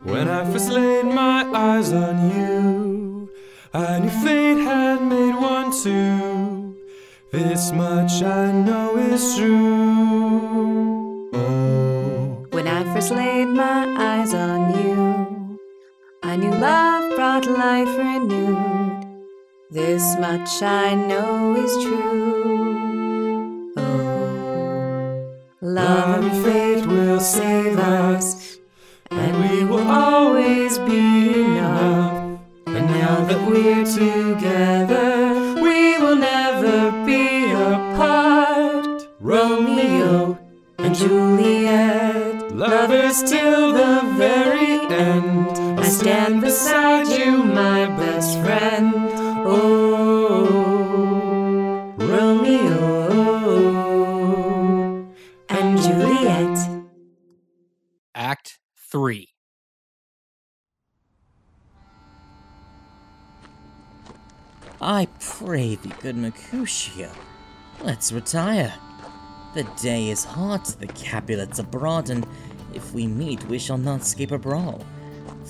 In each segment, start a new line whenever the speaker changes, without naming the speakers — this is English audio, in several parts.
When I first laid my eyes on you, I knew fate had made one too. This much I know is true. Oh,
When I first laid my eyes on you, I knew love brought life renewed. This much I know is true. Oh, love and fate will save us, that we're together, we will never be apart. Romeo and Juliet, lovers till the very end. I stand beside you, my best friend. Oh, Romeo and Juliet.
Act 3.
I pray thee, good Mercutio, let's retire. The day is hot, the Capulets abroad, and if we meet, we shall not escape a brawl.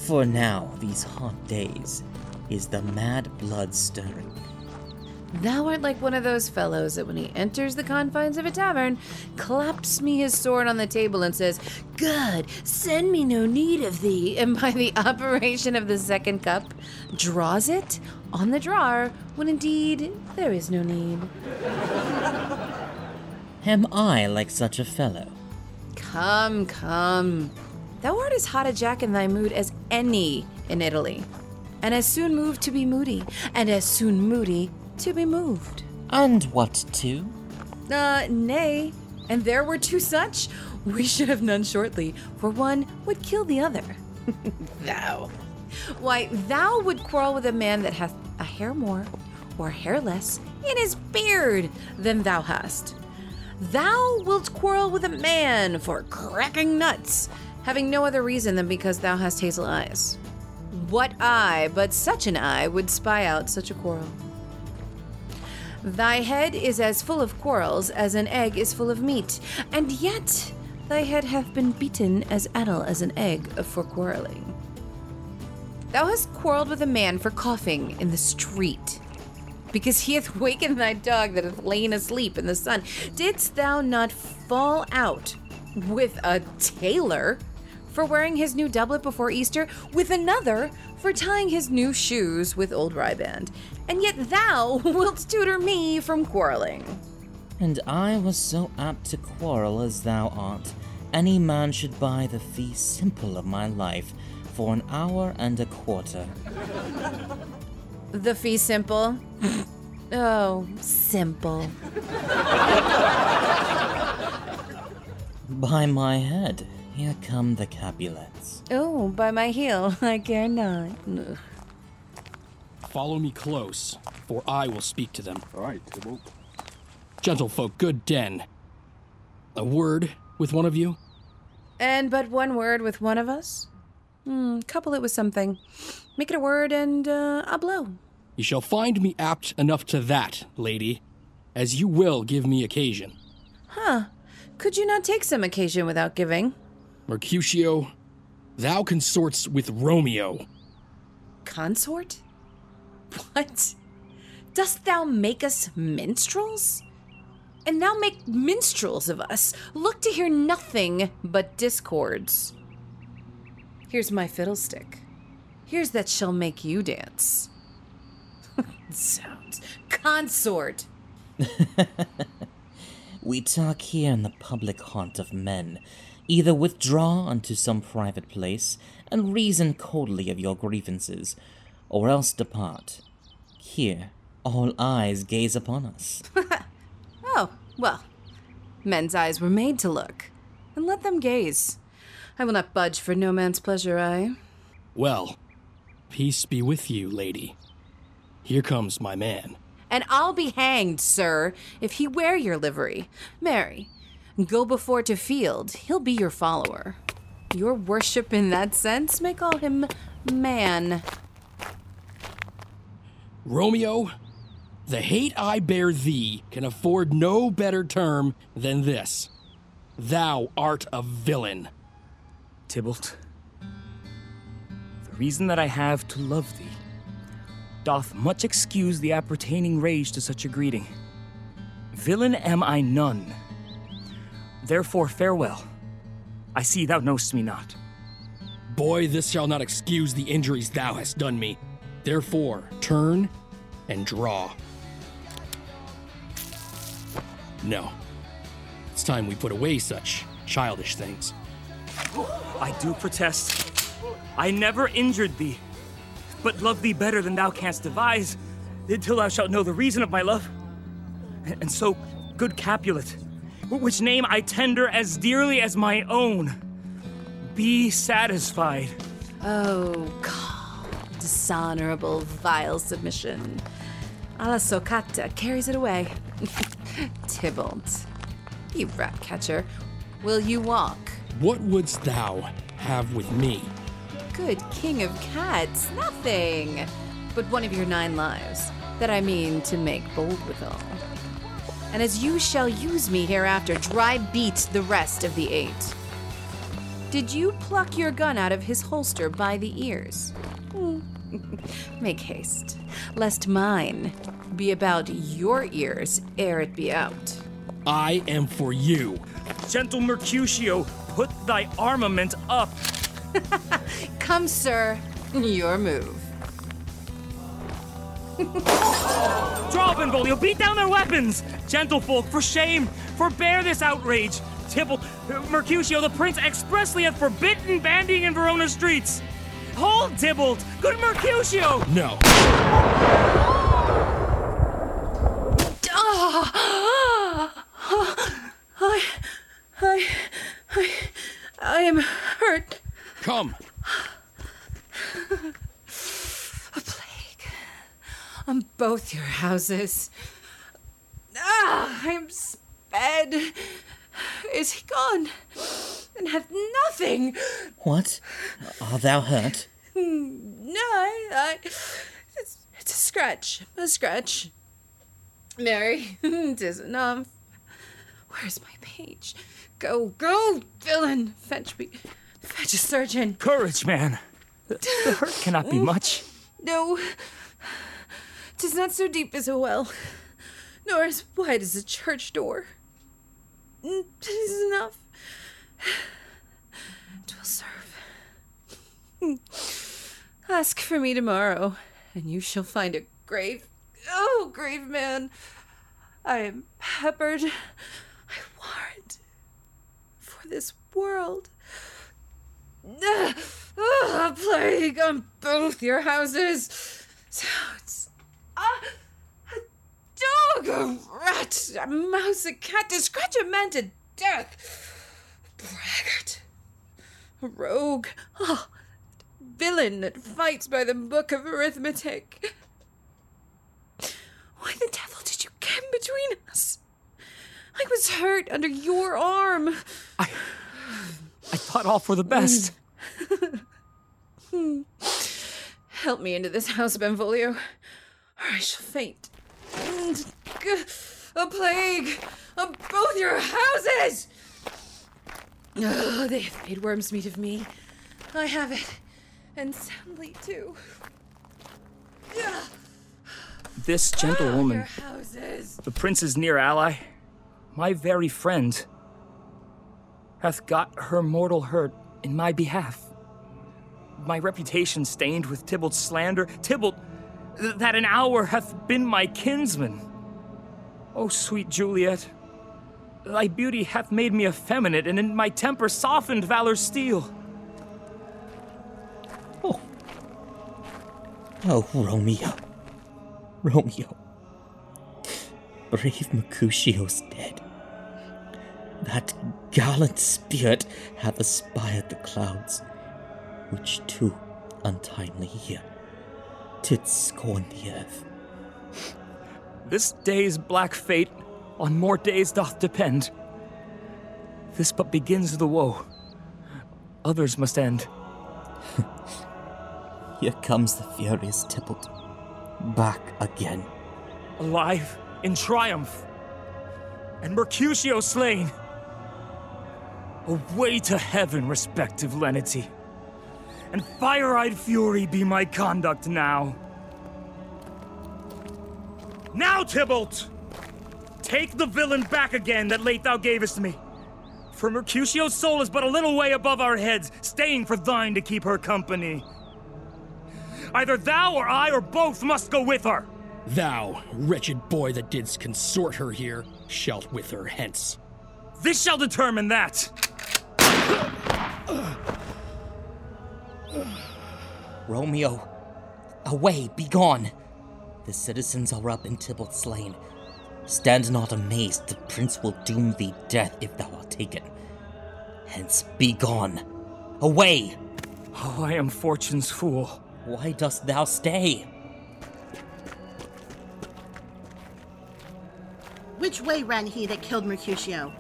For now, these hot days, is the mad blood stirring.
Thou art like one of those fellows that when he enters the confines of a tavern, claps me his sword on the table and says, Good, send me no need of thee. And by the operation of the second cup, draws it on the drawer when indeed there is no need.
Am I like such a fellow?
Come, come. Thou art as hot a jack in thy mood as any in Italy, and as soon moved to be moody, and as soon moody to be moved.
And what too?
Uh, nay. And there were two such, we should have none shortly, for one would kill the other. thou. Why, thou would quarrel with a man that hath a hair more or hair less in his beard than thou hast. Thou wilt quarrel with a man for cracking nuts, having no other reason than because thou hast hazel eyes. What eye but such an eye would spy out such a quarrel? Thy head is as full of quarrels as an egg is full of meat, and yet thy head hath been beaten as addle as an egg for quarreling. Thou hast quarreled with a man for coughing in the street, because he hath wakened thy dog that hath lain asleep in the sun. Didst thou not fall out with a tailor for wearing his new doublet before Easter, with another for tying his new shoes with old riband, and yet thou wilt tutor me from quarreling.
And I was so apt to quarrel as thou art. Any man should buy the fee simple of my life for an hour and a quarter.
The fee simple. oh, simple.
By my head, here come the Capulets.
Oh, by my heel, I care not. Ugh.
Follow me close, for I will speak to them.
All right, Tybalt.
Gentlefolk, good den. A word with one of you?
And but one word with one of us? Hmm, couple it with something. Make it a word and uh, a blow.
You shall find me apt enough to that, lady, as you will give me occasion.
Huh. Could you not take some occasion without giving?
Mercutio, thou consorts with Romeo.
Consort? What? Dost thou make us minstrels? And thou make minstrels of us, look to hear nothing but discords. Here's my fiddlestick. Here's that shall make you dance. Sounds. Consort!
We talk here in the public haunt of men. Either withdraw unto some private place and reason coldly of your grievances, or else depart. Here, all eyes gaze upon us.
Oh, well. Men's eyes were made to look. And let them gaze. I will not budge for no man's pleasure, I.
Well, peace be with you, lady. Here comes my man.
And I'll be hanged, sir, if he wear your livery. Mary, go before to field. He'll be your follower. Your worship in that sense may call him man.
Romeo, the hate I bear thee can afford no better term than this. Thou art a villain.
Tybalt, The reason that I have to love thee, doth much excuse the appertaining rage to such a greeting. Villain am I none. Therefore, farewell. I see thou knowst me not.
Boy, this shall not excuse the injuries thou hast done me. Therefore, turn and draw. No. It's time we put away such childish things.
I do protest. I never injured thee, but love thee better than thou canst devise, until thou shalt know the reason of my love. And so, good Capulet, which name I tender as dearly as my own, be satisfied.
Oh, calm, dishonorable, vile submission. Alla stoccata carries it away. Tybalt, you rat catcher, will you walk?
What wouldst thou have with me?
Good king of cats, nothing. But one of your nine lives, that I mean to make bold withal. And as you shall use me hereafter, dry beat the rest of the eight. Did you pluck your gun out of his holster by the ears? Hmm. Make haste, lest mine be about your ears ere it be out.
I am for you.
Gentle Mercutio, put thy armament up.
Come, sir, your move.
Draw, Benvolio, beat down their weapons! Gentlefolk, for shame! Forbear this outrage! Tybalt, uh, Mercutio, the prince expressly hath forbidden bandying in Verona streets! Hold, Tybalt! Good Mercutio!
No.
I, I, I, I am hurt.
Come.
A plague on both your houses. Ah, I am sped. Is he gone? And hath nothing.
What? Art thou hurt?
No, I, I it's, it's a scratch. A scratch. Mary, tis enough. Where's my page? Go, go, villain! Fetch me, fetch a surgeon.
Courage, man. The, the hurt cannot be much.
No, tis not so deep as a well, nor as wide as a church door. Mm, Tis enough. Twill serve. Ask for me tomorrow, and you shall find a grave. Oh, grave man, I am peppered. This world. Ugh, a plague on both your houses. Sounds. Ah, a dog, a rat, a mouse, a cat to scratch a man to death. Braggart, a rogue, oh, villain that fights by the book of arithmetic. Why the devil did you come between us? I was hurt under your arm.
I I thought all for the best.
Help me into this house, Benvolio, or I shall faint. A plague on both your houses! Oh, they have made worms meat of me. I have it, and soundly too.
This gentlewoman,
Your houses.
the prince's near ally, my very friend, hath got her mortal hurt in my behalf. My reputation stained with Tybalt's slander, Tybalt, th- that an hour hath been my kinsman. O sweet Juliet, thy beauty hath made me effeminate, and in my temper softened valor's steel.
Oh. Oh, Romeo. Romeo. Brave Mercutio's dead. That gallant spirit hath aspired the clouds, which too untimely here did scorn the earth.
This day's black fate on more days doth depend. This but begins the woe. Others must end.
Here comes the furious Tybalt. Back again.
alive in triumph, and Mercutio slain. Away to heaven, respective lenity, and fire eyed fury be my conduct now. Now, Tybalt! Take the villain back again that late thou gavest me. For Mercutio's soul is but a little way above our heads, staying for thine to keep her company. Either thou or I or both must go with her.
Thou, wretched boy that didst consort her here, shalt with her hence.
This shall determine that.
Romeo, away, begone! The citizens are up in Tybalt's slain. Stand not amazed, the prince will doom thee death if thou art taken. Hence, begone! Away!
Oh, I am fortune's fool.
Why dost thou stay?
Which way ran he that killed Mercutio?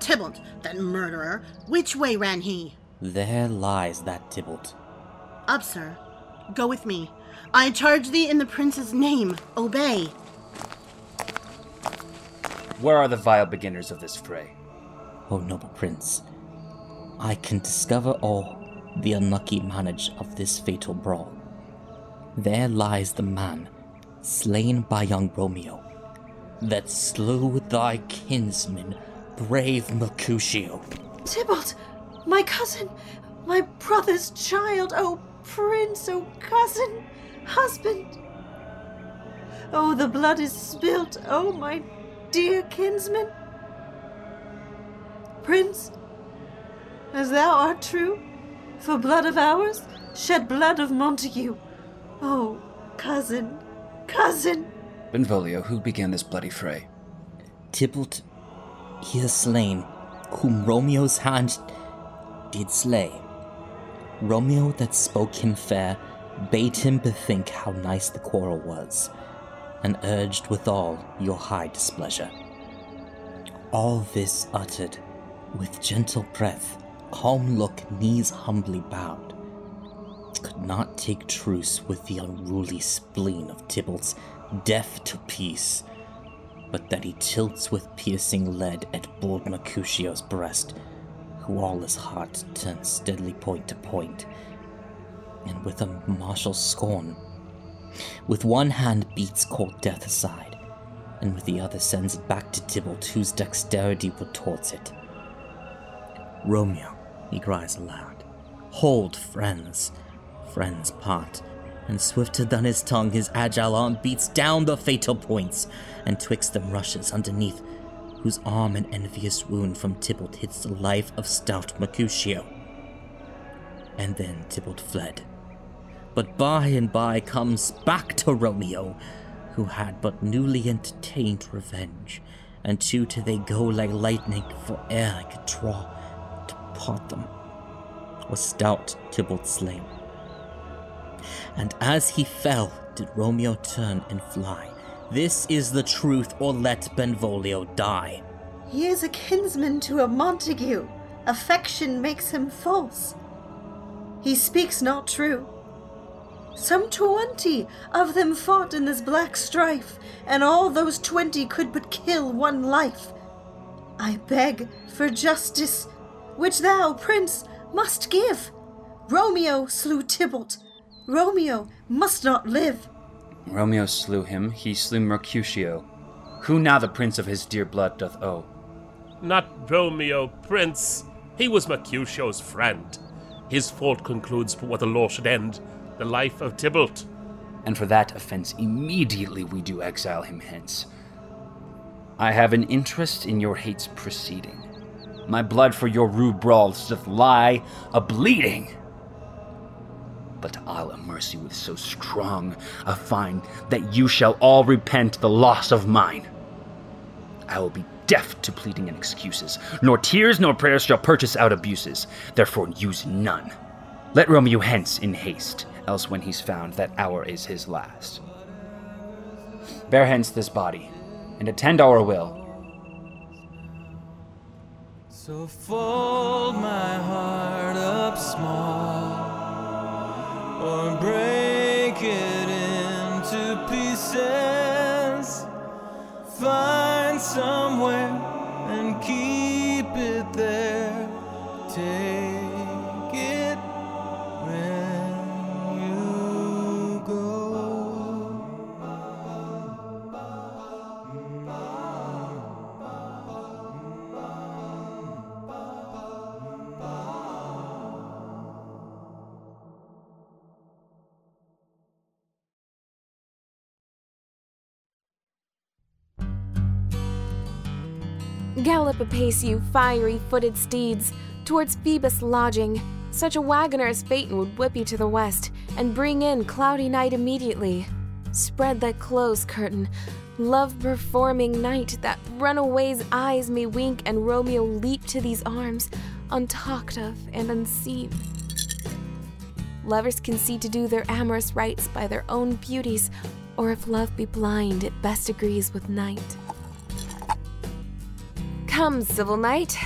Tybalt, that murderer, which way ran he?
There lies that Tybalt.
Up, sir. Go with me. I charge thee in the prince's name. Obey.
Where are the vile beginners of this fray?
O noble prince, I can discover all the unlucky manage of this fatal brawl. There lies the man slain by young Romeo, that slew thy kinsman, brave Mercutio.
Tybalt, my cousin, my brother's child, oh prince, oh cousin, husband. Oh, the blood is spilt, oh my dear kinsman. Prince, as thou art true, for blood of ours, shed blood of Montague. Oh, cousin, cousin.
Benvolio, who began this bloody fray?
Tybalt, he is slain, whom Romeo's hand did slay. Romeo that spoke him fair bade him bethink how nice the quarrel was, and urged withal your high displeasure. All this uttered, with gentle breath, calm look, knees humbly bowed, could not take truce with the unruly spleen of Tybalt's deaf to peace, but that he tilts with piercing lead at bold Mercutio's breast, who all his heart turns steadily point to point, and with a martial scorn, with one hand beats cold death aside, and with the other sends it back to Tybalt, whose dexterity retorts it. Romeo, he cries aloud, hold, friends, friends part, and swifter than his tongue, his agile arm beats down the fatal points, and twixt them rushes underneath, whose arm an envious wound from Tybalt hits the life of stout Mercutio. And then Tybalt fled. But by and by comes back to Romeo, who had but newly entertained revenge, and to till they go like lightning, for ere I could draw to part them, was stout Tybalt slain. And as he fell, did Romeo turn and fly. This is the truth, or let Benvolio die.
He is a kinsman to a Montague. Affection makes him false. He speaks not true. Some twenty of them fought in this black strife, and all those twenty could but kill one life. I beg for justice, which thou, prince, must give. Romeo slew Tybalt. Romeo must not live.
Romeo slew him, he slew Mercutio. Who now the prince of his dear blood doth owe?
Not Romeo, prince. He was Mercutio's friend. His fault concludes what the law should end the life of Tybalt.
And for that offense, immediately we do exile him hence. I have an interest in your hate's proceeding. My blood for your rude brawls doth lie a bleeding. But I'll amerce you with so strong a fine that you shall all repent the loss of mine. I will be deaf to pleading and excuses, nor tears nor prayers shall purchase out abuses, therefore use none. Let Romeo hence in haste, else when he's found, that hour is his last. Bear hence this body, and attend our will.
So fold my heart up small, or break it into pieces. Find somewhere and keep it there. Take
Gallop apace, you fiery footed steeds, towards Phoebus' lodging. Such a wagoner as Phaeton would whip you to the west, and bring in cloudy night immediately. Spread that close curtain, love performing night, that runaway's eyes may wink and Romeo leap to these arms, untalked of and unseen. Lovers can see to do their amorous rites by their own beauties, or if love be blind, it best agrees with night. Come, civil night,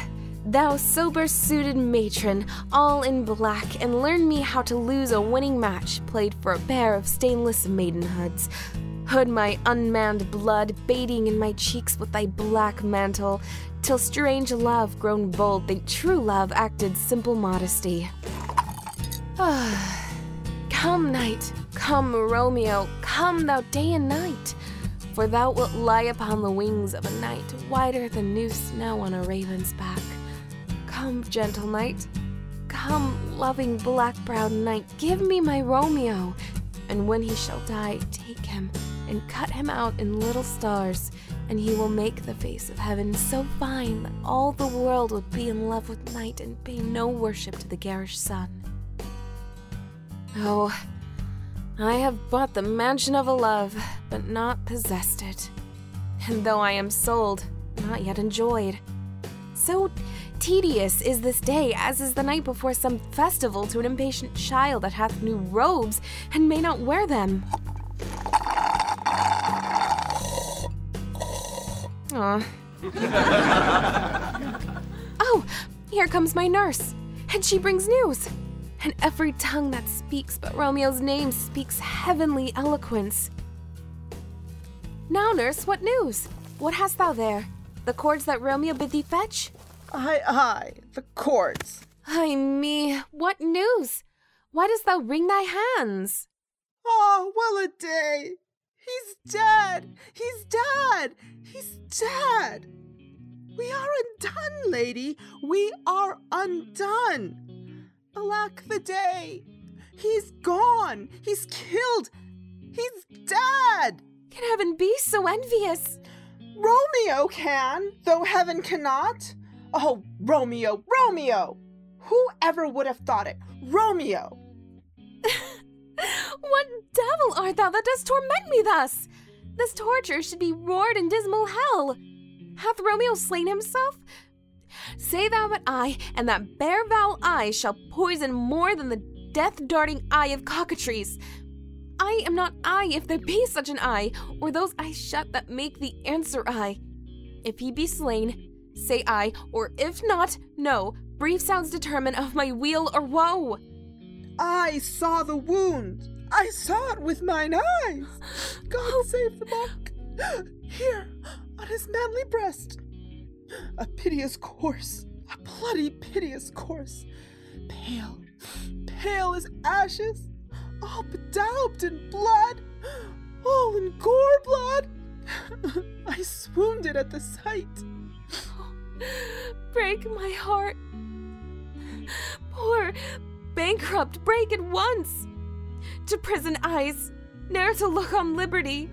thou sober suited matron, all in black, and learn me how to lose a winning match played for a pair of stainless maidenhoods. Hood my unmanned blood, bathing in my cheeks with thy black mantle, till strange love grown bold think true love acted simple modesty. come, night, come, Romeo, come thou day and night, for thou wilt lie upon the wings of a night, whiter than new snow on a raven's back. Come, gentle night, come, loving black browed night, give me my Romeo, and when he shall die, take him and cut him out in little stars, and he will make the face of heaven so fine that all the world would be in love with night and pay no worship to the garish sun. Oh, I have bought the mansion of a love, but not possessed it. And though I am sold, not yet enjoyed. So tedious is this day, as is the night before some festival to an impatient child that hath new robes and may not wear them. Aw. oh, here comes my nurse, and she brings news. And every tongue that speaks but Romeo's name speaks heavenly eloquence. Now, nurse, what news? What hast thou there? The cords that Romeo bid thee fetch?
Aye, aye, the cords.
Ay me, what news? Why dost thou wring thy hands?
Ah, well a day! He's dead! He's dead! He's dead! We are undone, lady! We are undone! Alack the day! He's gone! He's killed! He's dead!
Can heaven be so envious?
Romeo can, though heaven cannot. Oh, Romeo, Romeo! Whoever would have thought it? Romeo!
what devil art thou that dost torment me thus? This torture should be roared in dismal hell. Hath Romeo slain himself? Say thou but I, and that bare foul eye shall poison more than the death darting eye of cockatrice. I am not I, if there be such an eye, or those eyes shut that make the answer I. If he be slain, say I, or if not, no. Brief sounds determine of my weal or woe.
I saw the wound. I saw it with mine eyes. God oh. save the monk. Here, on his manly breast. A piteous corse, a bloody piteous corse. Pale, pale as ashes, all bedaubed in blood, all in gore blood. I swooned at the sight.
Break my heart. Poor, bankrupt, break at once! To prison eyes, ne'er to look on liberty.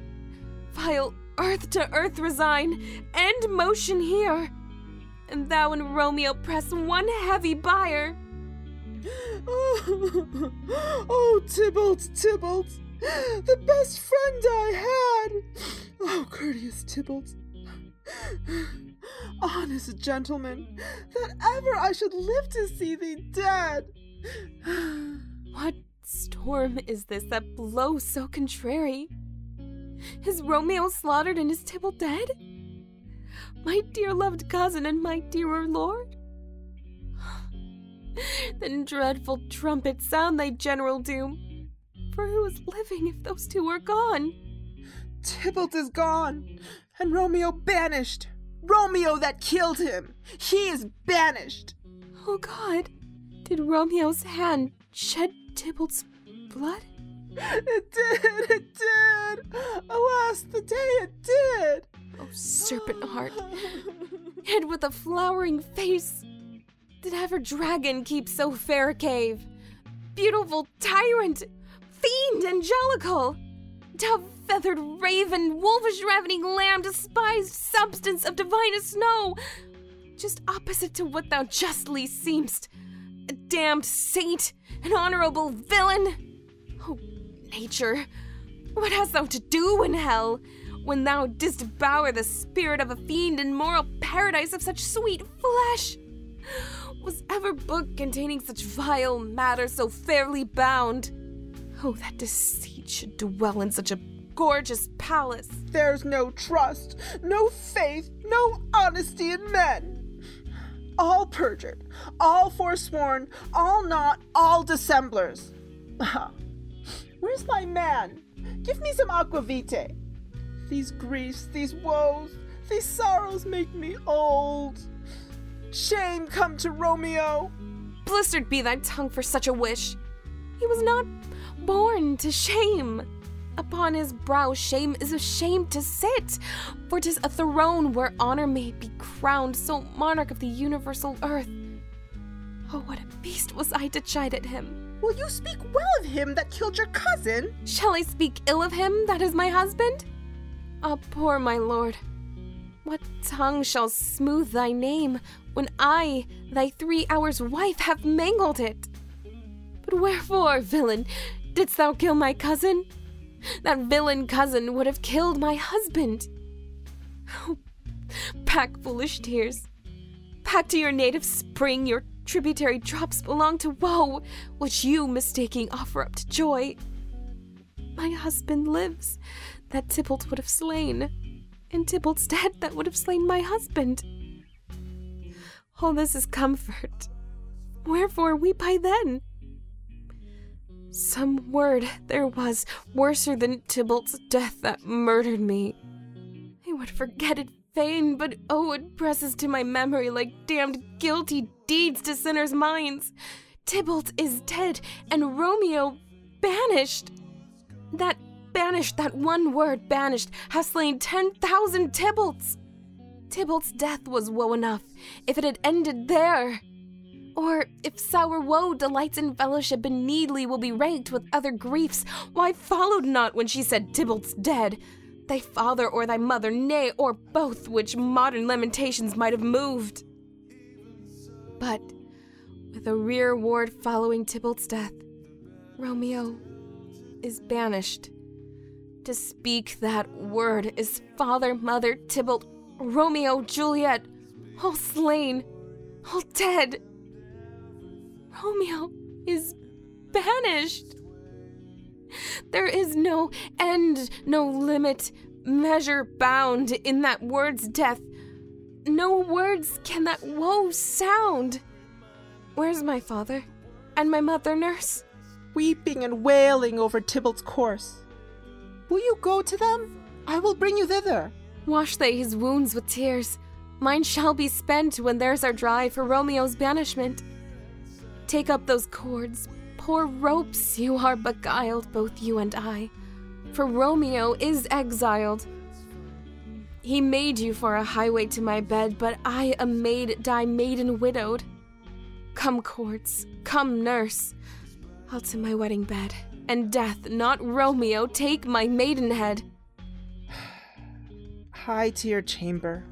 Vile earth to earth resign, end motion here. And thou and Romeo press one heavy bier.
Oh, oh Tybalt, Tybalt, the best friend I had. Oh, courteous Tybalt, honest gentleman, that ever I should live to see thee dead.
what storm is this that blows so contrary? Is Romeo slaughtered and is Tybalt dead? My dear loved cousin and my dearer lord? then dreadful trumpet sound thy general doom. For who is living if those two are gone?
Tybalt is gone, and Romeo banished. Romeo that killed him. He is banished.
Oh God. Did Romeo's hand shed Tybalt's blood?
It did, it did! Alas, the day it did!
Oh, serpent heart, head with a flowering face! Did ever dragon keep so fair a cave? Beautiful tyrant, fiend angelical, dove feathered raven, wolfish ravening lamb, despised substance of divinest snow, just opposite to what thou justly seem'st, a damned saint, an honorable villain. Oh, nature, what hast thou to do in hell? when thou didst devour the spirit of a fiend in moral paradise of such sweet flesh. Was ever book containing such vile matter so fairly bound? Oh, that deceit should dwell in such a gorgeous palace.
There's no trust, no faith, no honesty in men. All perjured, all forsworn, all not, all dissemblers. Ah, Where's my man? Give me some aquavitae. These griefs, these woes, these sorrows make me old. Shame come to Romeo.
Blistered be thy tongue for such a wish. He was not born to shame. Upon his brow shame is ashamed to sit, for 'tis a throne where honor may be crowned, so monarch of the universal earth. Oh, what a beast was I to chide at him.
Will you speak well of him that killed your cousin?
Shall I speak ill of him that is my husband? Ah, poor my lord, what tongue shall smooth thy name when I, thy three hours wife, have mangled it? But wherefore, villain, didst thou kill my cousin? That villain cousin would have killed my husband. Oh, pack foolish tears. Pack to your native spring, your tributary drops belong to woe, which you, mistaking, offer up to joy. My husband lives, that Tybalt would have slain, and Tybalt's dead that would have slain my husband. All this is comfort. Wherefore weep I then? Some word there was worser than Tybalt's death that murdered me. I would forget it fain, but oh, it presses to my memory like damned guilty deeds to sinners' minds. Tybalt is dead, and Romeo banished. That banished, that one word banished, has slain 10,000 Tybalts. Tybalt's death was woe enough if it had ended there. Or if sour woe delights in fellowship and needly will be ranked with other griefs, why followed not when she said Tybalt's dead? Thy father or thy mother, nay, or both, which modern lamentations might have moved. But with a rearward following Tybalt's death, Romeo is banished. To speak that word is father, mother, Tybalt, Romeo, Juliet, all slain, all dead. Romeo is banished. There is no end, no limit, measure bound in that word's death. No words can that woe sound. Where's my father and my mother, nurse?
Weeping and wailing over Tybalt's corse. Will you go to them? I will bring you thither.
Wash they his wounds with tears. Mine shall be spent when theirs are dry for Romeo's banishment. Take up those cords, poor ropes, you are beguiled, both you and I. For Romeo is exiled. He made you for a highway to my bed, but I, a maid, die maiden widowed. Come, cords, come, nurse. I'll to my wedding bed and death, not Romeo, take my maidenhead.
Hie to your chamber.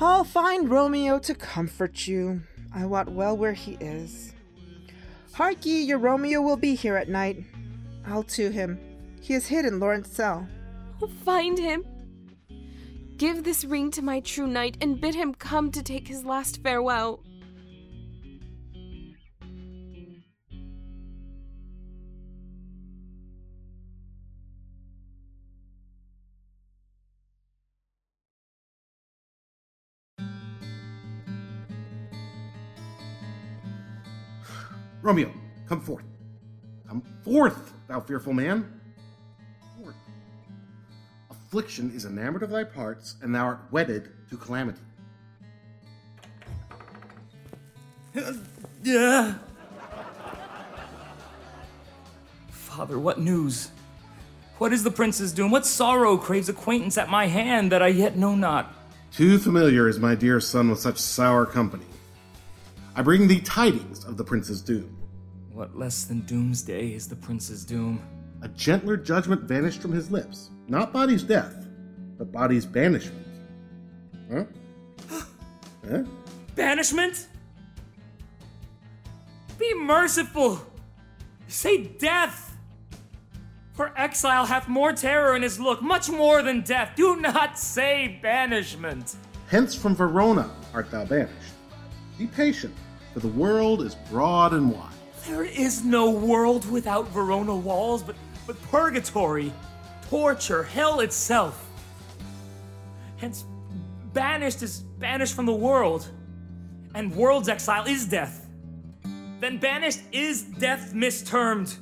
I'll find Romeo to comfort you. I wot well where he is. Hark ye, your Romeo will be here at night. I'll to him. He is hid in Lawrence cell.
Find him. Give this ring to my true knight and bid him come to take his last farewell.
Romeo, come forth. Come forth, thou fearful man. Forth. Affliction is enamored of thy parts, and thou art wedded to calamity.
Yeah. Father, what news? What is the prince's doom? What sorrow craves acquaintance at my hand that I yet know not?
Too familiar is my dear son with such sour company. I bring thee tidings of the prince's doom.
What less than doomsday is the prince's doom?
a gentler judgment vanished from his lips. Not body's death, but body's banishment. Huh? huh?
Banishment? Be merciful! Say death! For exile hath more terror in his look, much more than death. Do not say banishment.
Hence from Verona art thou banished. Be patient, for the world is broad and wide.
There is no world without Verona walls, but, but purgatory, torture, hell itself. Hence, banished is banished from the world, and world's exile is death. Then banished is death mistermed.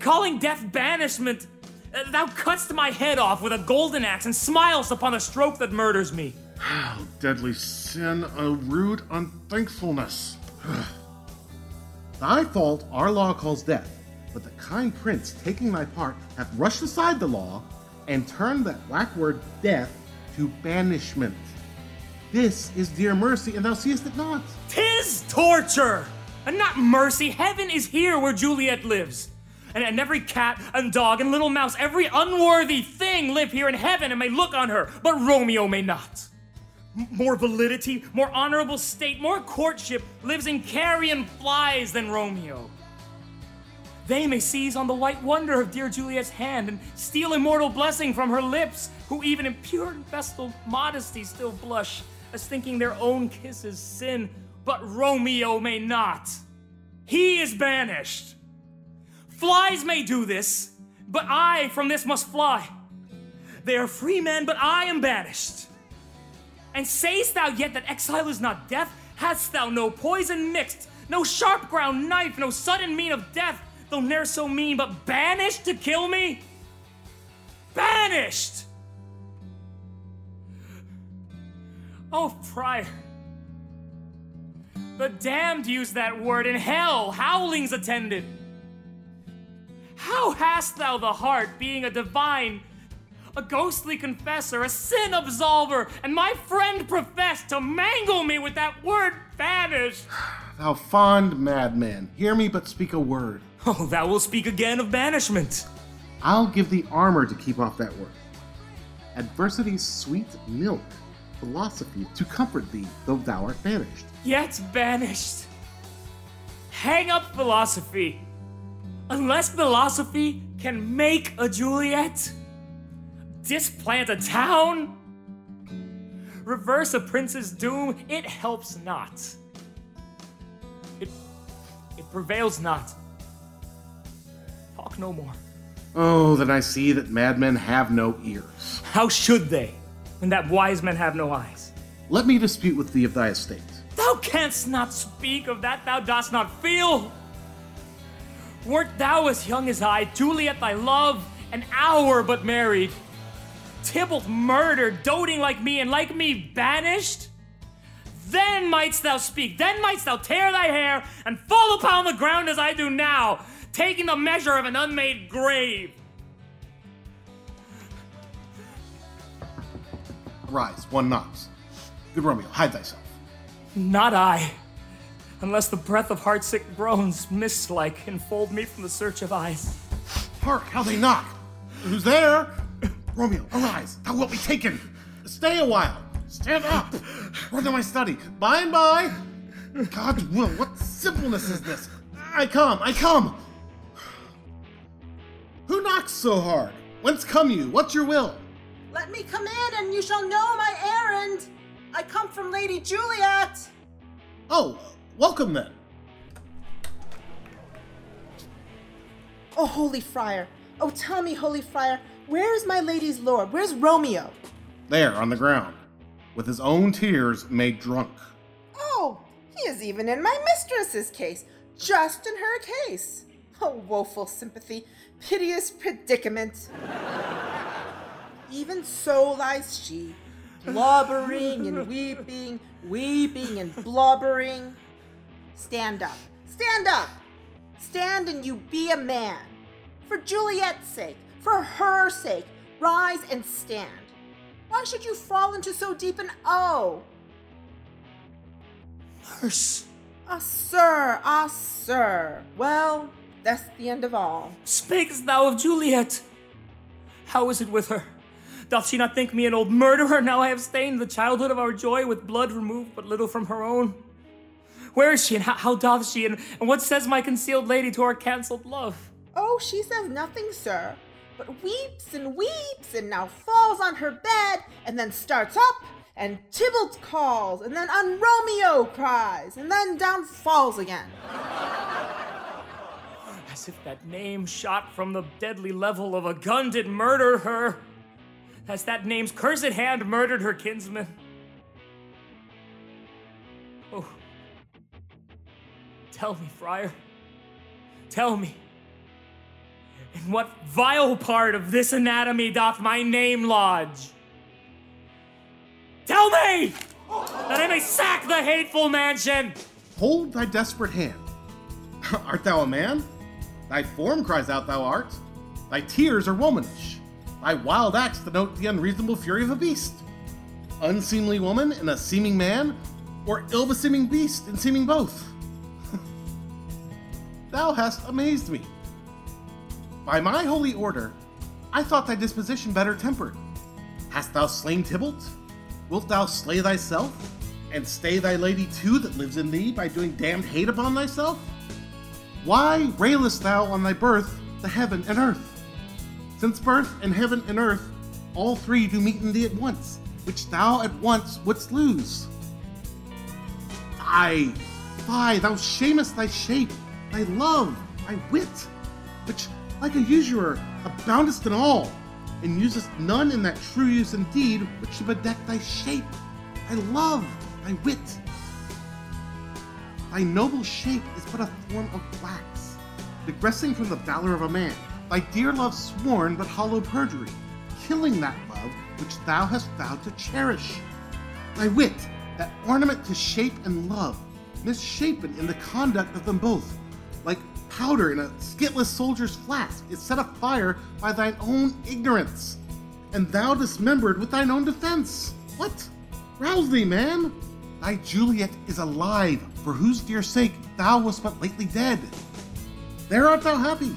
Calling death banishment, uh, thou cutt'st my head off with a golden axe and smilest upon the stroke that murders me.
How deadly sin, a rude unthankfulness. thy fault our law calls death, but the kind prince taking thy part hath rushed aside the law and turned that black word death to banishment. This is dear mercy, and thou seest it not.
Tis torture! And not mercy. Heaven is here where Juliet lives. And, and every cat and dog and little mouse, every unworthy thing live here in heaven and may look on her, but Romeo may not. More validity, more honorable state, more courtship lives in carrion flies than Romeo. They may seize on the white wonder of dear Juliet's hand and steal immortal blessing from her lips, who even in pure and festal modesty still blush, as thinking their own kisses sin, but Romeo may not. He is banished. Flies may do this, but I from this must fly. They are free men, but I am banished. And sayest thou yet that exile is not death? Hast thou no poison mixed, no sharp ground knife, no sudden mean of death, though ne'er so mean, but banished to kill me? Banished! Oh, Friar. The damned use that word in hell, howlings attended. How hast thou the heart, being a divine, a ghostly confessor, a sin absolver, and my friend professed to mangle me with that word banished?
Thou fond madman, hear me but speak a word.
Oh, thou wilt speak again of banishment.
I'll give thee armor to keep off that word. Adversity's sweet milk, philosophy to comfort thee, though thou art banished.
Yet banished. Hang up philosophy. Unless philosophy can make a Juliet, displant a town, reverse a prince's doom, it helps not. It, it prevails not. Talk no more.
Oh, then I see that madmen have no ears.
How should they, when that wise men have no eyes?
Let me dispute with thee of thy estate.
Thou canst not speak of that thou dost not feel. Wert thou as young as I, Juliet thy love, an hour but married, Tybalt murdered, doting like me, and like me banished? Then mightst thou speak, then mightst thou tear thy hair and fall upon the ground as I do now, taking the measure of an unmade grave.
Rise, one knocks. Good Romeo, hide thyself.
Not I. Unless the breath of heartsick groans, mist like, enfold me from the search of eyes.
Hark, how they knock! Who's there? Romeo, arise, thou wilt be taken! Stay a while! Stand up! Run to my study. By and by! God's will, what simpleness is this? I come, I come! Who knocks so hard? Whence come you? What's your will?
Let me come in and you shall know my errand. I come from Lady Juliet.
Oh, welcome then.
Oh, holy friar. Oh, tell me, holy friar, where is my lady's lord? Where's Romeo?
There, on the ground, with his own tears made drunk.
Oh, he is even in my mistress's case, just in her case. Oh, woeful sympathy, piteous predicament. even so lies she, blubbering and weeping, weeping and blubbering. Stand up, stand up, stand and you be a man. For Juliet's sake, for her sake, rise and stand. Why should you fall into so deep an oh?
Nurse.
Ah, sir, ah, sir. Well, That's the end of all.
Speakest thou of Juliet? How is it with her? Doth she not think me an old murderer now I have stained the childhood of our joy with blood removed but little from her own? Where is she and how, how doth she and, and what says my concealed lady to our cancelled love?
Oh, she says nothing, sir, but weeps and weeps and now falls on her bed and then starts up and Tybalt calls and then on Romeo cries and then down falls again.
As if that name shot from the deadly level of a gun did murder her. As that name's cursed hand murdered her kinsman. Oh. Tell me, friar. Tell me. In what vile part of this anatomy doth my name lodge? Tell me! That I may sack the hateful mansion!
Hold thy desperate hand. art thou a man? Thy form cries out thou art. Thy tears are womanish. Thy wild acts denote the unreasonable fury of a beast. Unseemly woman in a seeming man, or ill beseeming beast in seeming both. thou hast amazed me. By my holy order, I thought thy disposition better tempered. Hast thou slain Tybalt? Wilt thou slay thyself, and stay thy lady too that lives in thee by doing damned hate upon thyself? Why railest thou on thy birth, the heaven and earth? Since birth and heaven and earth, all three do meet in thee at once, which thou at once wouldst lose. Fie, fie, thou shamest thy shape, thy love, thy wit, which, like a usurer, aboundest in all, and usest none in that true use indeed which should bedeck thy shape, thy love, thy wit. Thy noble shape is but a form of wax, digressing from the valor of a man. Thy dear love sworn but hollow perjury, killing that love which thou hast vowed to cherish. Thy wit, that ornament to shape and love, misshapen in the conduct of them both, powder in a skitless soldier's flask, is set afire by thine own ignorance, and thou dismembered with thine own defense. What? Rouse thee, man! Thy Juliet is alive, for whose dear sake thou wast but lately dead. There art thou happy.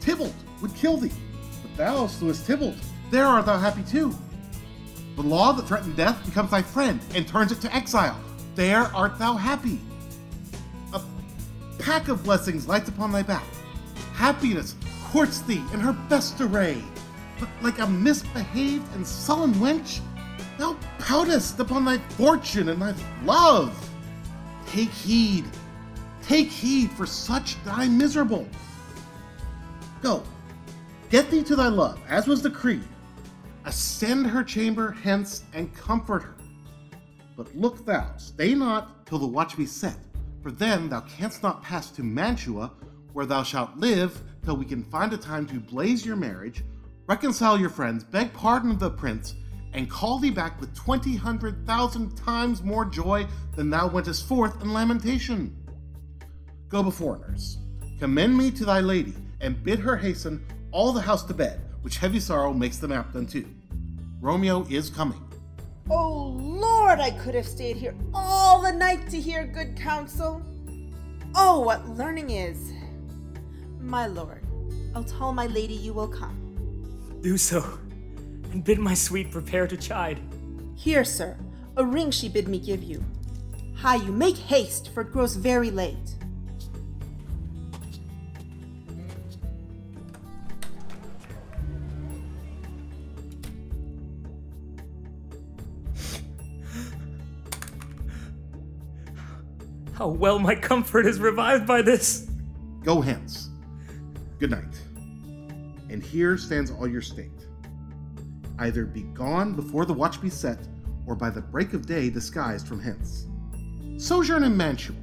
Tybalt would kill thee, but thou slewest Tybalt. There art thou happy too. The law that threatened death becomes thy friend and turns it to exile. There art thou happy. Pack of blessings lights upon thy back. Happiness courts thee in her best array. But like a misbehaved and sullen wench, thou poutest upon thy fortune and thy love. Take heed, take heed, for such die miserable. Go, get thee to thy love, as was decreed. Ascend her chamber hence and comfort her. But look thou, stay not till the watch be set, for then thou canst not pass to Mantua, where thou shalt live till we can find a time to blaze your marriage, reconcile your friends, beg pardon of the prince, and call thee back with twenty hundred thousand times more joy than thou wentest forth in lamentation. Go before, nurse. Commend me to thy lady, and bid her hasten all the house to bed, which heavy sorrow makes them apt unto. Romeo is coming.
Oh Lord, I could have stayed here all the night to hear good counsel. Oh, what learning is! My lord, I'll tell my lady you will come.
Do so, and bid my sweet prepare to chide.
Here, sir, a ring she bid me give you. Hie you, make haste, for it grows very late.
How well my comfort is revived by this!
Go hence. Good night. And here stands all your state. Either be gone before the watch be set, or by the break of day disguised from hence. Sojourn in Mantua.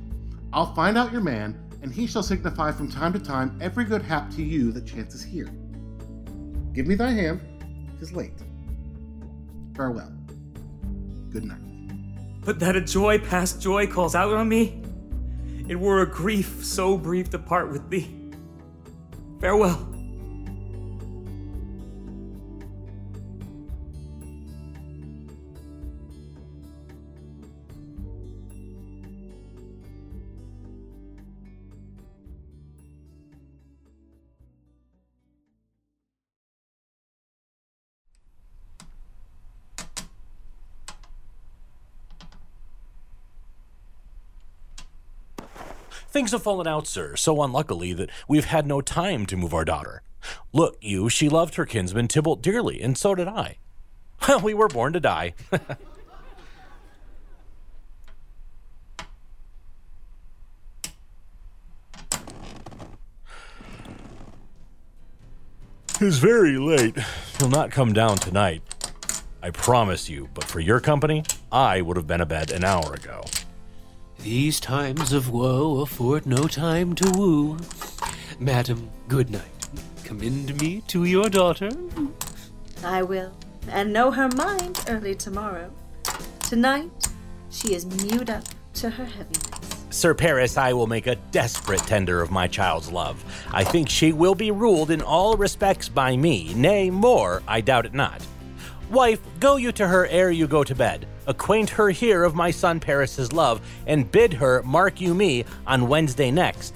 I'll find out your man, and he shall signify from time to time every good hap to you that chances here. Give me thy hand. hand, 'tis late. Farewell. Good night.
But that a joy past joy calls out on me, it were a grief so brief to part with thee. Farewell.
Things have fallen out, sir, so unluckily that we've had no time to move our daughter. Look, you, she loved her kinsman Tybalt dearly, and so did I. Well, we were born to die. It's very late. He'll not come down tonight. I promise you, but for your company, I would have been abed an hour ago.
These times of woe afford no time to woo. Madam, good night. Commend me to your daughter.
I will, and know her mind early tomorrow. Tonight, she is mewed up to her heaviness.
Sir Paris, I will make a desperate tender of my child's love. I think she will be ruled in all respects by me, nay, more, I doubt it not. Wife, go you to her ere you go to bed. Acquaint her here of my son Paris's love, and bid her mark you me on Wednesday next.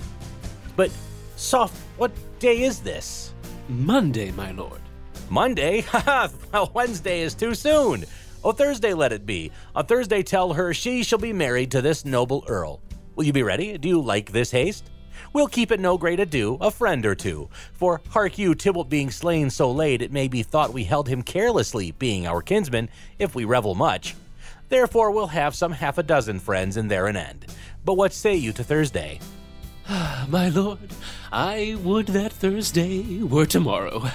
But, soft, what day is this?
Monday, my lord.
Monday? Ha Well, Wednesday is too soon. Oh, Thursday let it be. On Thursday tell her she shall be married to this noble earl. Will you be ready? Do you like this haste? We'll keep it no great ado, a friend or two. For hark you, Tybalt being slain so late, it may be thought we held him carelessly, being our kinsman, if we revel much. Therefore, we'll have some half a dozen friends, and there an end. But what say you to Thursday?
my lord, I would that Thursday were tomorrow.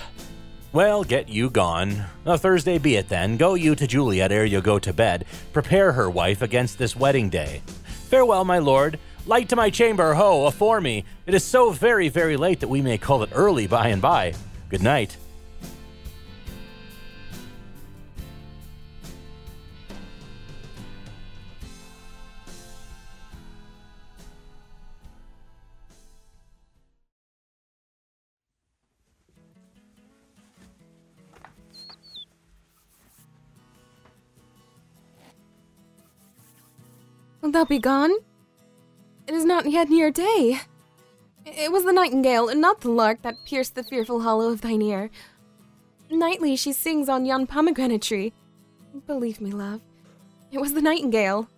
Well, get you gone. A Thursday be it then. Go you to Juliet ere you go to bed. Prepare her, wife, against this wedding day. Farewell, my lord. Light to my chamber, ho, afore me. It is so very, very late that we may call it early by and by. Good night.
Wilt thou be gone? It is not yet near day. It was the nightingale, and not the lark, that pierced the fearful hollow of thine ear. Nightly she sings on yon pomegranate tree. Believe me, love, it was the nightingale.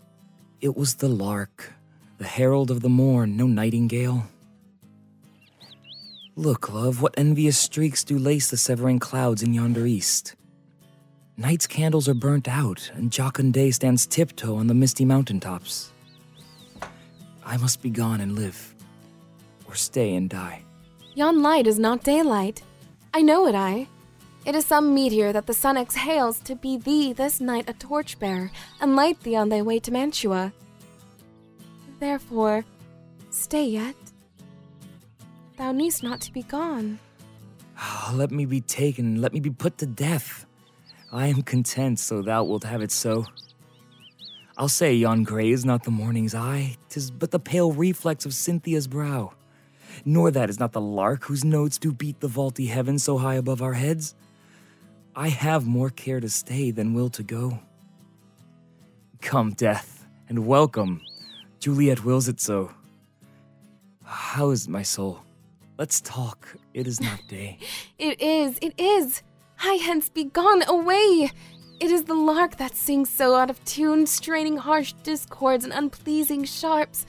It was the lark, the herald of the morn, no nightingale. Look, love, what envious streaks do lace the severing clouds in yonder east. Night's candles are burnt out, and jocund day stands tiptoe on the misty mountain tops. I must be gone and live, or stay and die.
Yon light is not daylight. I know it, I. It is some meteor that the sun exhales to be thee this night a torchbearer and light thee on thy way to Mantua. Therefore, stay yet. Thou needst not to be gone.
Ah, let me be taken, let me be put to death. I am content, so thou wilt have it so. I'll say yon grey is not the morning's eye, 'tis but the pale reflex of Cynthia's brow. Nor that is not the lark whose notes do beat the vaulty heaven so high above our heads. I have more care to stay than will to go. Come, death, and welcome. Juliet wills it so. How is my soul? Let's talk. It is not day.
It is, it is. Hie hence, be gone away. It is the lark that sings so out of tune, straining harsh discords and unpleasing sharps.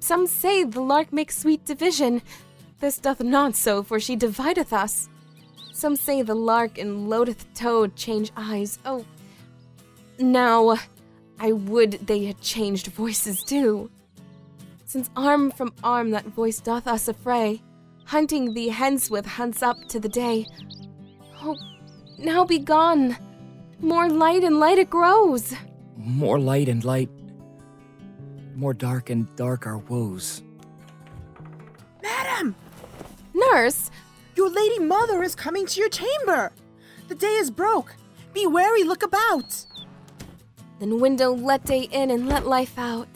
Some say the lark makes sweet division. This doth not so, for she divideth us. Some say the lark and loadeth toad change eyes. Oh, now I would they had changed voices too. Since arm from arm that voice doth us affray, hunting thee hence with hunts up to the day. Oh, now be gone. More light and light it grows.
More light and light, more dark and dark our woes.
Madam!
Nurse!
Your lady mother is coming to your chamber! The day is broke! Be wary, look about!
Then window let day in and let life out.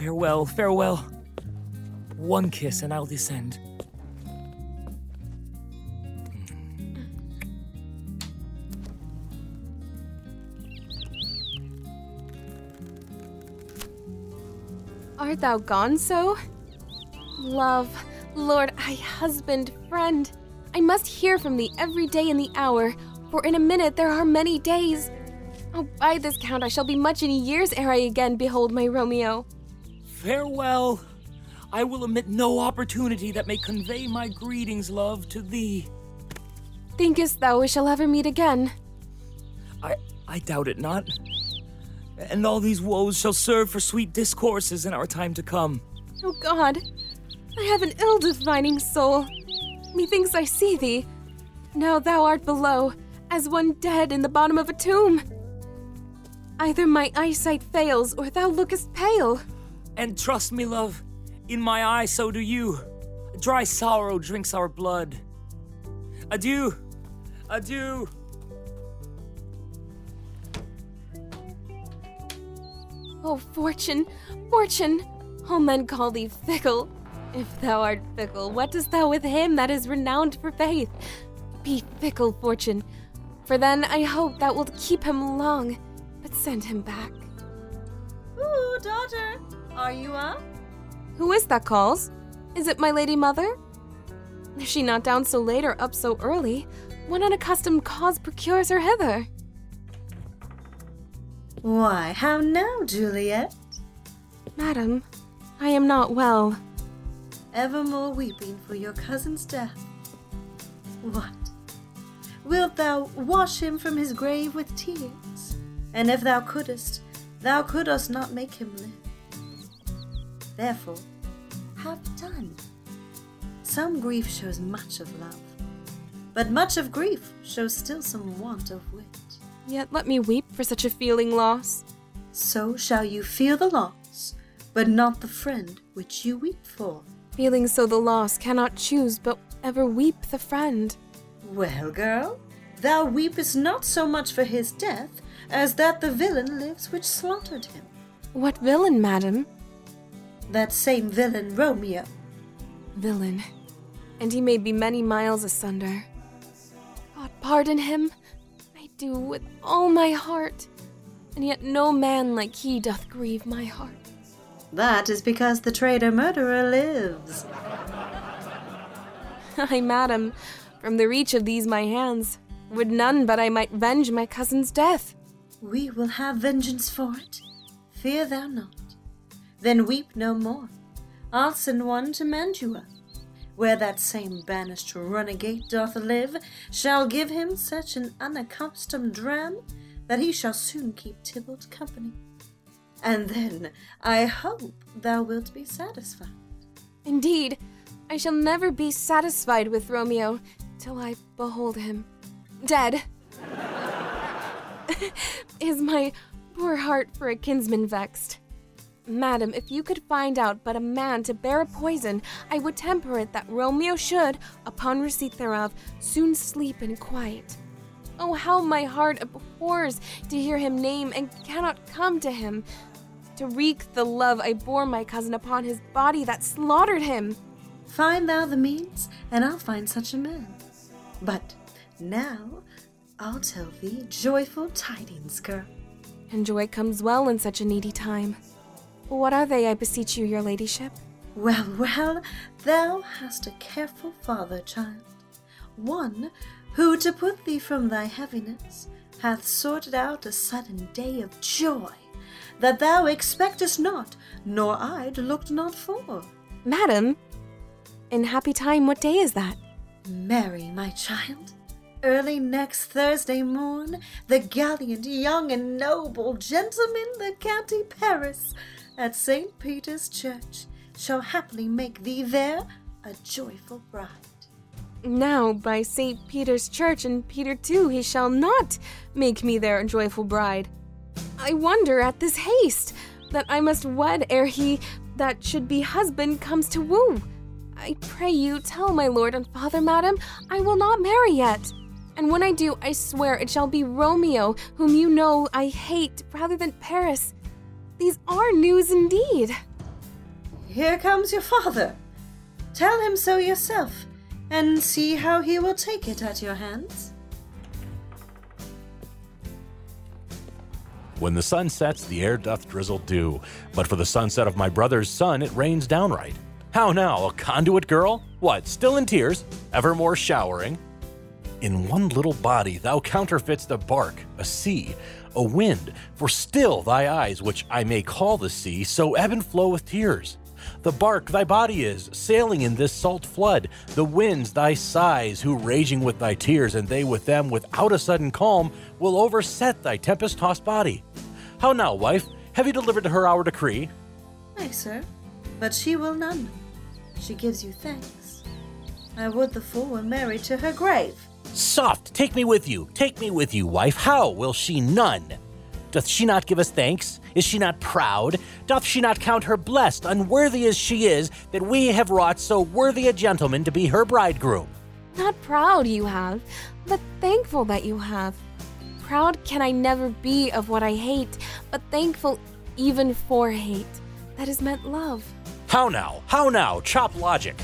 Farewell, farewell. One kiss and I'll descend.
Art thou gone so? love, lord, I husband, friend, I must hear from thee every day in the hour, for in a minute there are many days. Oh, by this count, I shall be much in years ere I again behold my Romeo.
Farewell. I will omit no opportunity that may convey my greetings, love, to thee.
Thinkest thou we shall ever meet again?
I I doubt it not. And all these woes shall serve for sweet discourses in our time to come.
Oh God, I have an ill defining soul. Methinks I see thee. Now thou art below, as one dead in the bottom of a tomb. Either my eyesight fails, or thou lookest pale.
And trust me, love, in my eye so do you. Dry sorrow drinks our blood. Adieu. Adieu.
Oh, fortune, fortune! All men call thee fickle. If thou art fickle, what dost thou with him that is renowned for faith? Be fickle, fortune, for then I hope thou wilt keep him long, but send him back.
Ooh, daughter, are you up?
Who is that calls? Is it my lady mother? Is she not down so late or up so early? What unaccustomed cause procures her hither?
Why, how now, Juliet?
Madam, I am not well.
Evermore weeping for your cousin's death. What? Wilt thou wash him from his grave with tears? And if thou couldst, thou couldst not make him live. Therefore, have done. Some grief shows much of love, but much of grief shows still some want of wit.
Yet let me weep for such a feeling loss.
So shall you feel the loss, but not the friend which you weep for.
Feeling so the loss cannot choose but ever weep the friend.
Well, girl, thou weepest not so much for his death as that the villain lives which slaughtered him.
What villain, madam?
That same villain, Romeo.
Villain. And he may be many miles asunder. God pardon him. I do with all my heart. And yet no man like he doth grieve my heart.
That is because the traitor murderer lives.
Ay, madam, from the reach of these my hands, would none but I might venge my cousin's death.
We will have vengeance for it. Fear thou not. Then weep no more. I'll send one to Mantua, where that same banished runagate doth live, shall give him such an unaccustomed dram that he shall soon keep Tybalt company. And then I hope thou wilt be satisfied.
Indeed, I shall never be satisfied with Romeo till I behold him dead. is my poor heart for a kinsman vexed? Madam, if you could find out but a man to bear a poison, I would temper it that Romeo should, upon receipt thereof, soon sleep in quiet. Oh, how my heart abhors to hear him name and cannot come to him, to wreak the love I bore my cousin upon his body that slaughtered him.
Find thou the means, and I'll find such a man. But now I'll tell thee joyful tidings, girl.
And joy comes well in such a needy time. What are they, I beseech you, your ladyship?
Well, well, thou hast a careful father, child. One who, to put thee from thy heaviness, hath sorted out a sudden day of joy that thou expectest not, nor I looked not for.
Madam, in happy time, what day is that?
Marry, my child. Early next Thursday morn, the gallant, young, and noble gentleman, the County Paris, at St. Peter's Church, shall happily make thee there a joyful bride.
Now, by St. Peter's Church and Peter too, he shall not make me there a joyful bride. I wonder at this haste that I must wed ere he that should be husband comes to woo. I pray you tell my lord and father, madam, I will not marry yet. And when I do, I swear it shall be Romeo, whom you know I hate, rather than Paris. These are news indeed.
Here comes your father. Tell him so yourself, and see how he will take it at your hands.
When the sun sets, the air doth drizzle dew, but for the sunset of my brother's son, it rains downright. How now, a conduit girl? What, still in tears, evermore showering? In one little body thou counterfeits the bark, a sea, a wind, for still thy eyes, which I may call the sea, so ebb and flow with tears. The bark thy body is, sailing in this salt flood, the winds thy sighs, who raging with thy tears, and they with them, without a sudden calm, will overset thy tempest tossed body. How now, wife? Have you delivered to her our decree?
Ay, sir, but she will none. She gives you thanks. I would the fool were married to her grave.
Soft, take me with you, take me with you, wife. How will she none? Doth she not give us thanks? Is she not proud? Doth she not count her blessed, unworthy as she is, that we have wrought so worthy a gentleman to be her bridegroom?
Not proud you have, but thankful that you have. Proud can I never be of what I hate, but thankful even for hate. That is meant love.
How now? How now? Chop logic.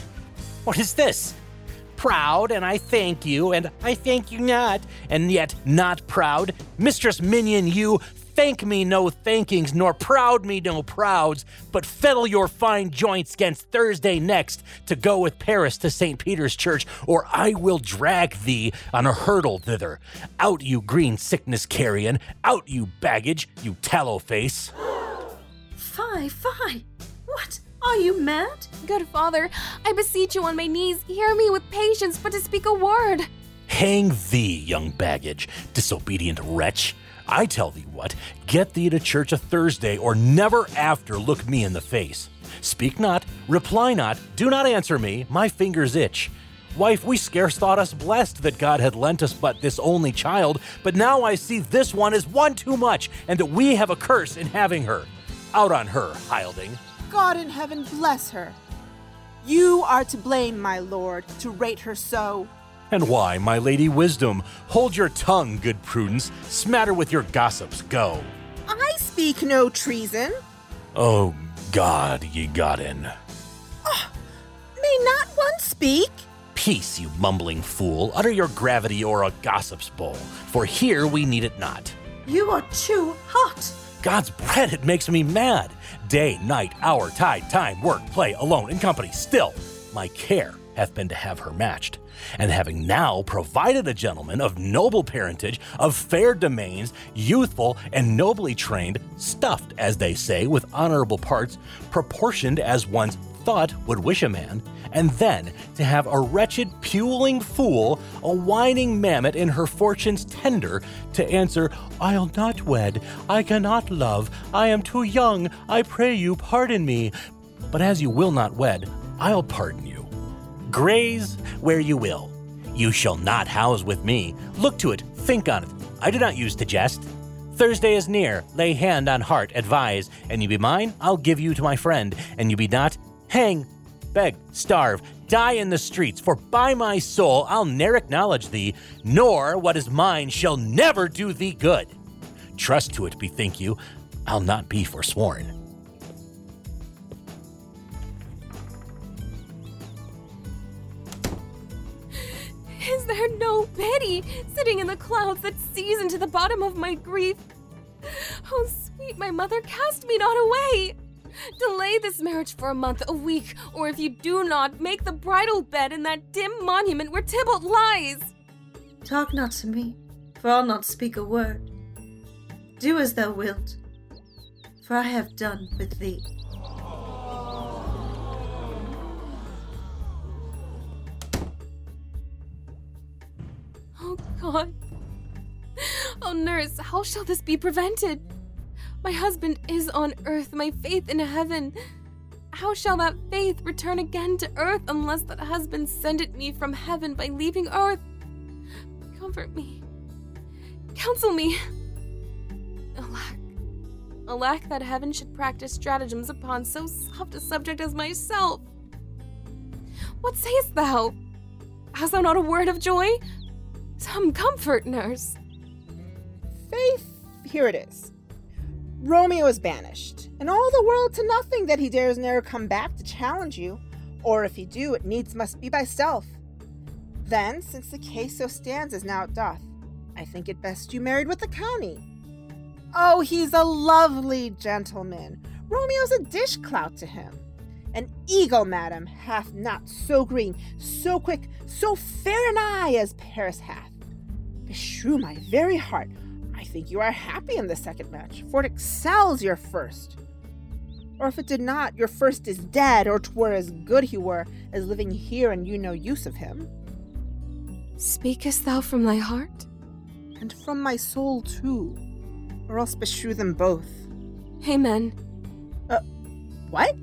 What is this? Proud, and I thank you, and I thank you not, and yet not proud. Mistress Minion, you thank me no thankings, nor proud me no prouds, but fiddle your fine joints against Thursday next to go with Paris to St. Peter's Church, or I will drag thee on a hurdle thither. Out, you green sickness carrion! Out, you baggage, you tallow face!
Fie, fie! What? Are you mad?
Good father, I beseech you on my knees, hear me with patience, but to speak a word.
Hang thee, young baggage, disobedient wretch. I tell thee what, get thee to church a Thursday, or never after look me in the face. Speak not, reply not, do not answer me, my fingers itch. Wife, we scarce thought us blessed that God had lent us but this only child, but now I see this one is one too much, and that we have a curse in having her. Out on her, Hilding.
God in heaven bless her. You are to blame, my lord, to rate her so.
And why, my lady wisdom? Hold your tongue, good prudence. Smatter with your gossips, go.
I speak no treason.
Oh, God, ye got in.
Oh, ah, may not one speak?
Peace, you mumbling fool. Utter your gravity or a gossip's bowl, for here we need it not.
You are too hot.
God's bread, it makes me mad. Day, night, hour, tide, time, work, play, alone, in company, still. My care hath been to have her matched. And having now provided a gentleman of noble parentage, of fair domains, youthful and nobly trained, stuffed, as they say, with honorable parts, proportioned as one's thought would wish a man, and then to have a wretched, puling fool, a whining mammet in her fortune's tender, to answer, I'll not wed, I cannot love, I am too young, I pray you pardon me. But as you will not wed, I'll pardon you. Graze where you will. You shall not house with me. Look to it, think on it. I do not use to jest. Thursday is near. Lay hand on heart, advise. And you be mine, I'll give you to my friend. And you be not, hang, beg, starve, die in the streets. For by my soul, I'll ne'er acknowledge thee, nor what is mine shall never do thee good. Trust to it, bethink you, I'll not be forsworn.
Is there no pity sitting in the clouds that sees into the bottom of my grief? Oh, sweet my mother, cast me not away. Delay this marriage for a month, a week, or if you do not, make the bridal bed in that dim monument where Tybalt lies.
Talk not to me, for I'll not speak a word. Do as thou wilt, for I have done with thee.
Oh, God. Oh, nurse, how shall this be prevented? My husband is on earth, my faith in heaven. How shall that faith return again to earth unless that husband send it me from heaven by leaving earth? Comfort me. Counsel me. Alack. Alack that heaven should practice stratagems upon so soft a subject as myself. What sayest thou? Hast thou not a word of joy? Some comfort, nurse.
Faith, here it is. Romeo is banished, and all the world to nothing that he dares ne'er come back to challenge you, or if he do, it needs must be by stealth. Then, since the case so stands as now it doth, I think it best you married with the county. Oh, he's a lovely gentleman. Romeo's a dish clout to him. An eagle, madam, hath not so green, so quick, so fair an eye as Paris hath. Beshrew my very heart, I think you are happy in the second match, for it excels your first. Or if it did not, your first is dead, or twere as good he were as living here and you no use of him.
Speakest thou from thy heart?
And from my soul too, or else beshrew them both.
Amen.
Uh, what?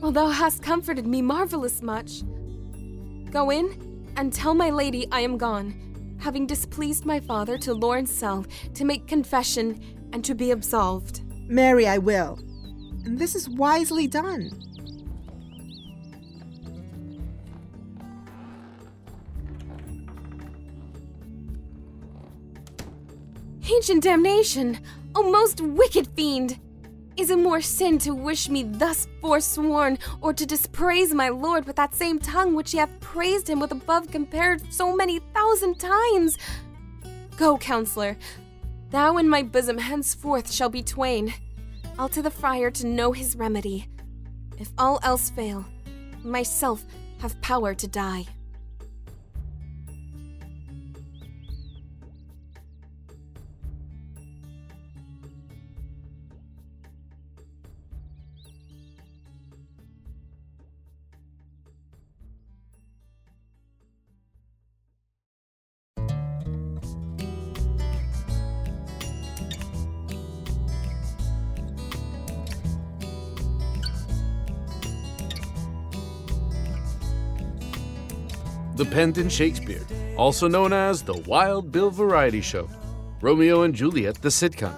Well, thou hast comforted me marvelous much. Go in and tell my lady I am gone, having displeased my father to Lawrence Cell to make confession and to be absolved.
Marry, I will. And this is wisely done.
Ancient damnation! O most wicked fiend! Is it more sin to wish me thus forsworn, or to dispraise my lord with that same tongue which ye have praised him with above compared so many thousand times? Go, counselor. Thou and my bosom henceforth shall be twain. I'll to the friar to know his remedy. If all else fail, myself have power to die.
Pendant Shakespeare, also known as the Wild Bill Variety Show. Romeo and Juliet, the sitcom,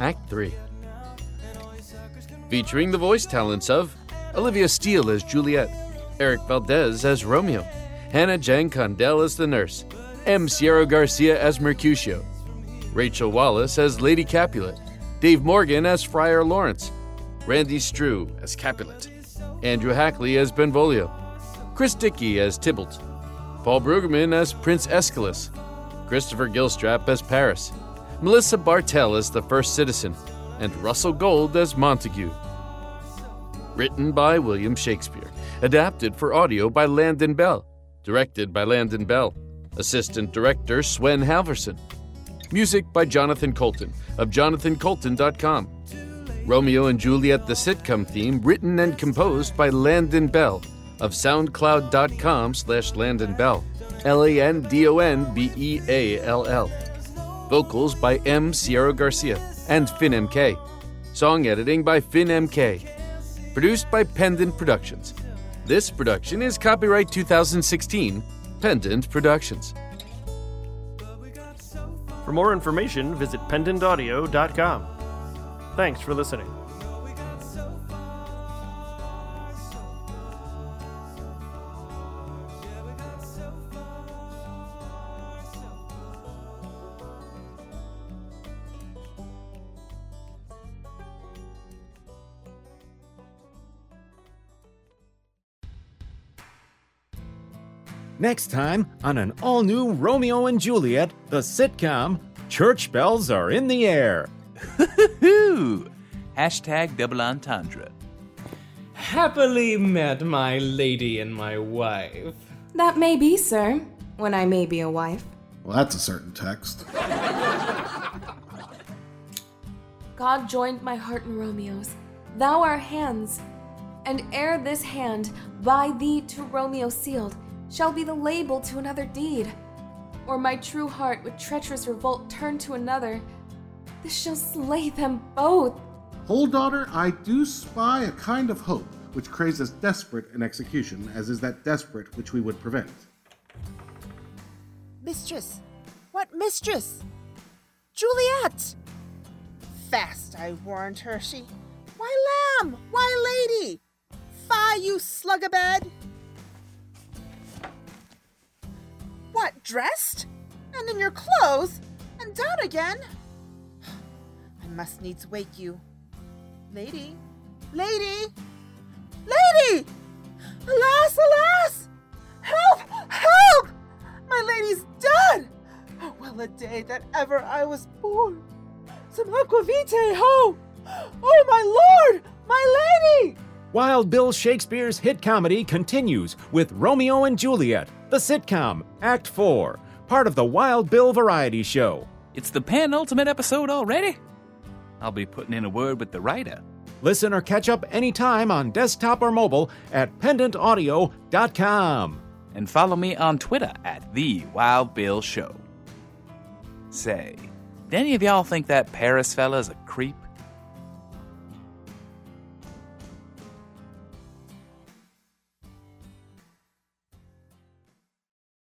Act 3. Featuring the voice talents of Olivia Steele as Juliet, Eric Valdez as Romeo, Hannah Jane Condell as the nurse, M. Sierra Garcia as Mercutio, Rachel Wallace as Lady Capulet, Dave Morgan as Friar Lawrence, Randy Strew as Capulet, Andrew Hackley as Benvolio, Chris Dickey as Tybalt, Paul Brueggemann as Prince Escalus, Christopher Gilstrap as Paris, Melissa Bartell as the First Citizen, and Russell Gold as Montague. Written by William Shakespeare, adapted for audio by Landon Beall, directed by Landon Beall, assistant director Sven Halverson, music by Jonathan Coulton of jonathancoulton.com. Romeo and Juliet the sitcom theme written and composed by Landon Beall of soundcloud.com slash Landon Beall. L-A-N-D-O-N-B-E-A-L-L. Vocals by M. Sierra Garcia and Finn MK. Song editing by Finn MK. Produced by Pendant Productions. This production is copyright 2016, Pendant Productions.
For more information, visit pendantaudio.com. Thanks for listening.
Next time on an all new Romeo and Juliet, the sitcom, church bells are in the air.
Hashtag double entendre.
Happily met my lady and my wife.
That may be, sir, when I may be a wife.
Well, that's a certain text.
God joined my heart and Romeo's, thou our hands. And ere this hand, by thee to Romeo sealed, shall be the label to another deed. Or my true heart with treacherous revolt turn to another, this shall slay them both.
Hold, daughter, I do spy a kind of hope which craves as desperate an execution as is that desperate which we would prevent.
Mistress! What mistress? Juliet! Fast, I warned her, she. Why, lamb! Why, lady! Fie, you slugabed! What, dressed? And in your clothes? And down again? I must needs wake you. Lady! Lady! Lady! Alas, alas! Help! Help! My lady's dead! Oh, well a day that ever I was born! Some aquavitae, ho! Oh, my lord! My lady!
Wild Bill Shakespeare's hit comedy continues with Romeo and Juliet, the sitcom, Act 4, part of the Wild Bill Variety Show.
It's the penultimate episode already? I'll be putting in a word with the writer.
Listen or catch up anytime on desktop or mobile at pendantaudio.com.
And follow me on Twitter at The Wild Bill Show. Say, do any of y'all think that Paris fella's a creep?